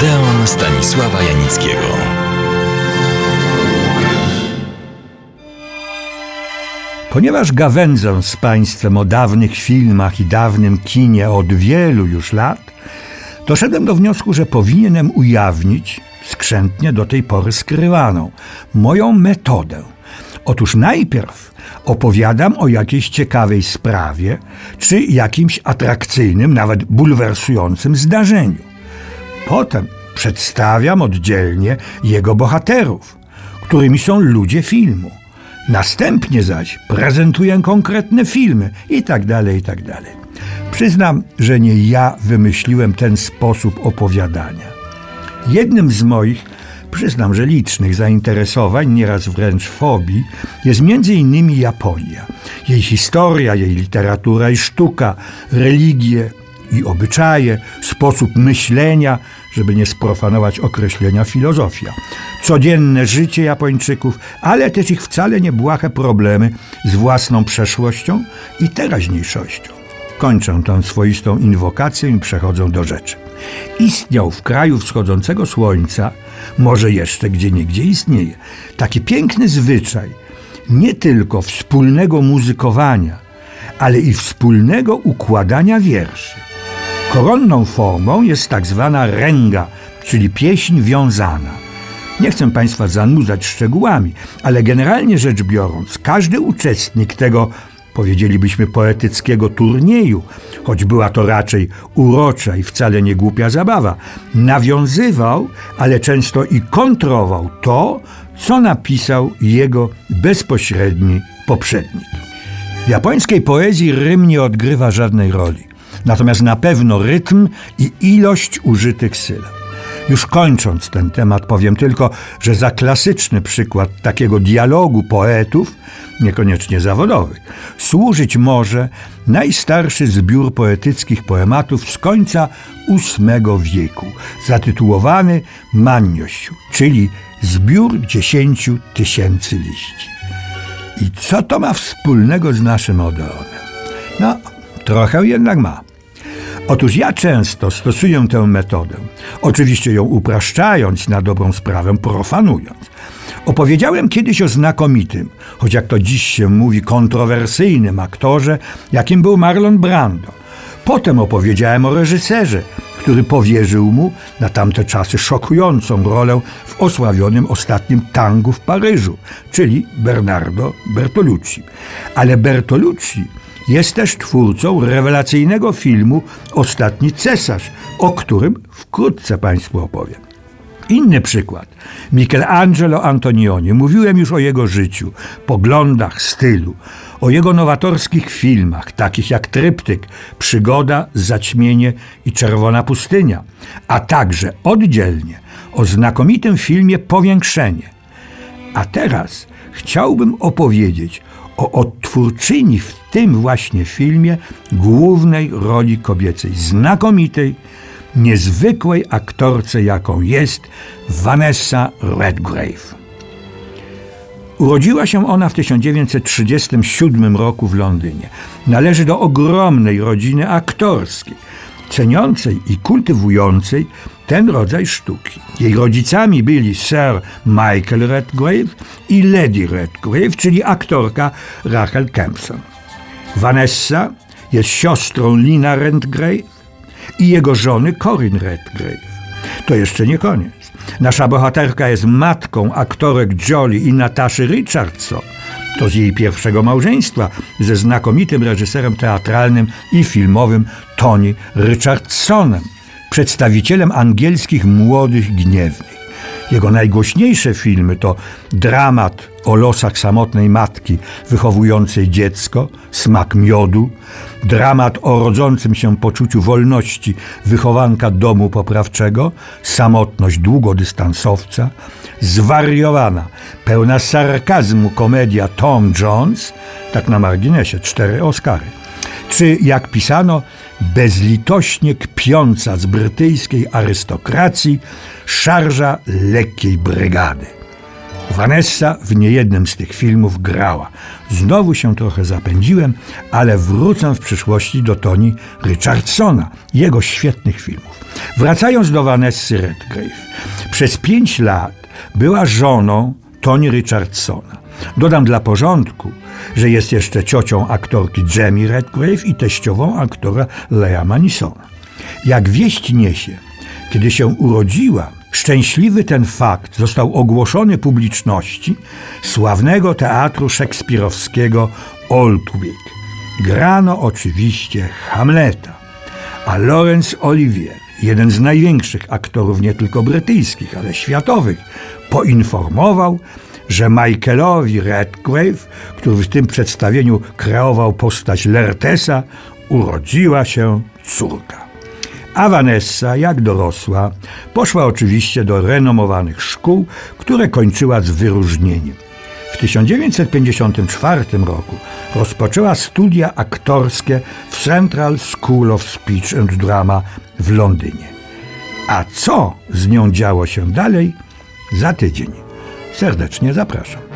Odeon Stanisława Janickiego. Ponieważ gawędzę z Państwem o dawnych filmach i dawnym kinie od wielu już lat, doszedłem do wniosku, że powinienem ujawnić, skrzętnie do tej pory skrywaną, moją metodę. Otóż najpierw opowiadam o jakiejś ciekawej sprawie, czy jakimś atrakcyjnym, nawet bulwersującym zdarzeniu. Potem przedstawiam oddzielnie jego bohaterów, którymi są ludzie filmu. Następnie zaś prezentuję konkretne filmy i tak dalej, i tak dalej. Przyznam, że nie ja wymyśliłem ten sposób opowiadania. Jednym z moich, przyznam, że licznych zainteresowań, nieraz wręcz fobii, jest innymi Japonia. Jej historia, jej literatura i sztuka, religie i obyczaje, sposób myślenia, żeby nie sprofanować określenia filozofia. Codzienne życie Japończyków, ale też ich wcale nie błahe problemy z własną przeszłością i teraźniejszością. Kończę tę swoistą inwokację i przechodzą do rzeczy. Istniał w kraju wschodzącego słońca, może jeszcze gdzie niegdzie istnieje, taki piękny zwyczaj nie tylko wspólnego muzykowania, ale i wspólnego układania wierszy. Koronną formą jest tak zwana renga, czyli pieśń wiązana. Nie chcę Państwa zanudzać szczegółami, ale generalnie rzecz biorąc, każdy uczestnik tego, powiedzielibyśmy, poetyckiego turnieju, choć była to raczej urocza i wcale nie głupia zabawa, nawiązywał, ale często i kontrował to, co napisał jego bezpośredni poprzednik. W japońskiej poezji rym nie odgrywa żadnej roli. Natomiast na pewno rytm i ilość użytych sylab. Już kończąc ten temat, powiem tylko, że za klasyczny przykład takiego dialogu poetów, niekoniecznie zawodowych, służyć może najstarszy zbiór poetyckich poematów z końca VIII wieku, zatytułowany Maniościu, czyli zbiór dziesięciu tysięcy liści. I co to ma wspólnego z naszym Odeonem? No, trochę jednak ma. Otóż ja często stosuję tę metodę, oczywiście ją upraszczając, na dobrą sprawę profanując. Opowiedziałem kiedyś o znakomitym, choć jak to dziś się mówi, kontrowersyjnym aktorze, jakim był Marlon Brando. Potem opowiedziałem o reżyserze, który powierzył mu na tamte czasy szokującą rolę w osławionym ostatnim tangu w Paryżu, czyli Bernardo Bertolucci. Ale Bertolucci jest też twórcą rewelacyjnego filmu Ostatni cesarz, o którym wkrótce Państwu opowiem. Inny przykład. Michelangelo Antonioni. Mówiłem już o jego życiu, poglądach, stylu, o jego nowatorskich filmach, takich jak Tryptyk, Przygoda, Zaćmienie i Czerwona Pustynia, a także oddzielnie o znakomitym filmie Powiększenie. A teraz chciałbym opowiedzieć o odtwórczyni w tym właśnie filmie głównej roli kobiecej, znakomitej, niezwykłej aktorce, jaką jest Vanessa Redgrave. Urodziła się ona w 1937 roku w Londynie. Należy do ogromnej rodziny aktorskiej, ceniącej i kultywującej ten rodzaj sztuki. Jej rodzicami byli Sir Michael Redgrave i Lady Redgrave, czyli aktorka Rachel Kempson. Vanessa jest siostrą Lina Redgrave i jego żony Corinne Redgrave. To jeszcze nie koniec. Nasza bohaterka jest matką aktorek Jolie i Nataszy Richardson. To z jej pierwszego małżeństwa ze znakomitym reżyserem teatralnym i filmowym Tony Richardsonem, przedstawicielem angielskich młodych gniewnych. Jego najgłośniejsze filmy to dramat o losach samotnej matki wychowującej dziecko, smak miodu, dramat o rodzącym się poczuciu wolności wychowanka domu poprawczego, samotność długodystansowca, zwariowana, pełna sarkazmu komedia Tom Jones, tak na marginesie, cztery Oscary, czy jak pisano, bezlitośnie kpiąca z brytyjskiej arystokracji szarża lekkiej brygady. Vanessa w niejednym z tych filmów grała. Znowu się trochę zapędziłem, ale wrócę w przyszłości do Tony Richardsona, jego świetnych filmów. Wracając do Vanessy Redgrave, przez pięć lat była żoną Tony Richardsona. Dodam dla porządku, że jest jeszcze ciocią aktorki Jamie Redgrave i teściową aktora Lea Manisona. Jak wieść niesie, kiedy się urodziła, szczęśliwy ten fakt został ogłoszony publiczności sławnego teatru szekspirowskiego Oldwick. Grano oczywiście Hamleta, a Laurence Olivier, jeden z największych aktorów nie tylko brytyjskich, ale światowych, poinformował, że Michaelowi Redgrave, który w tym przedstawieniu kreował postać Lertesa, urodziła się córka. A Vanessa, jak dorosła, poszła oczywiście do renomowanych szkół, które kończyła z wyróżnieniem. W 1954 roku rozpoczęła studia aktorskie w Central School of Speech and Drama w Londynie. A co z nią działo się dalej? Za tydzień. Serdecznie zapraszam.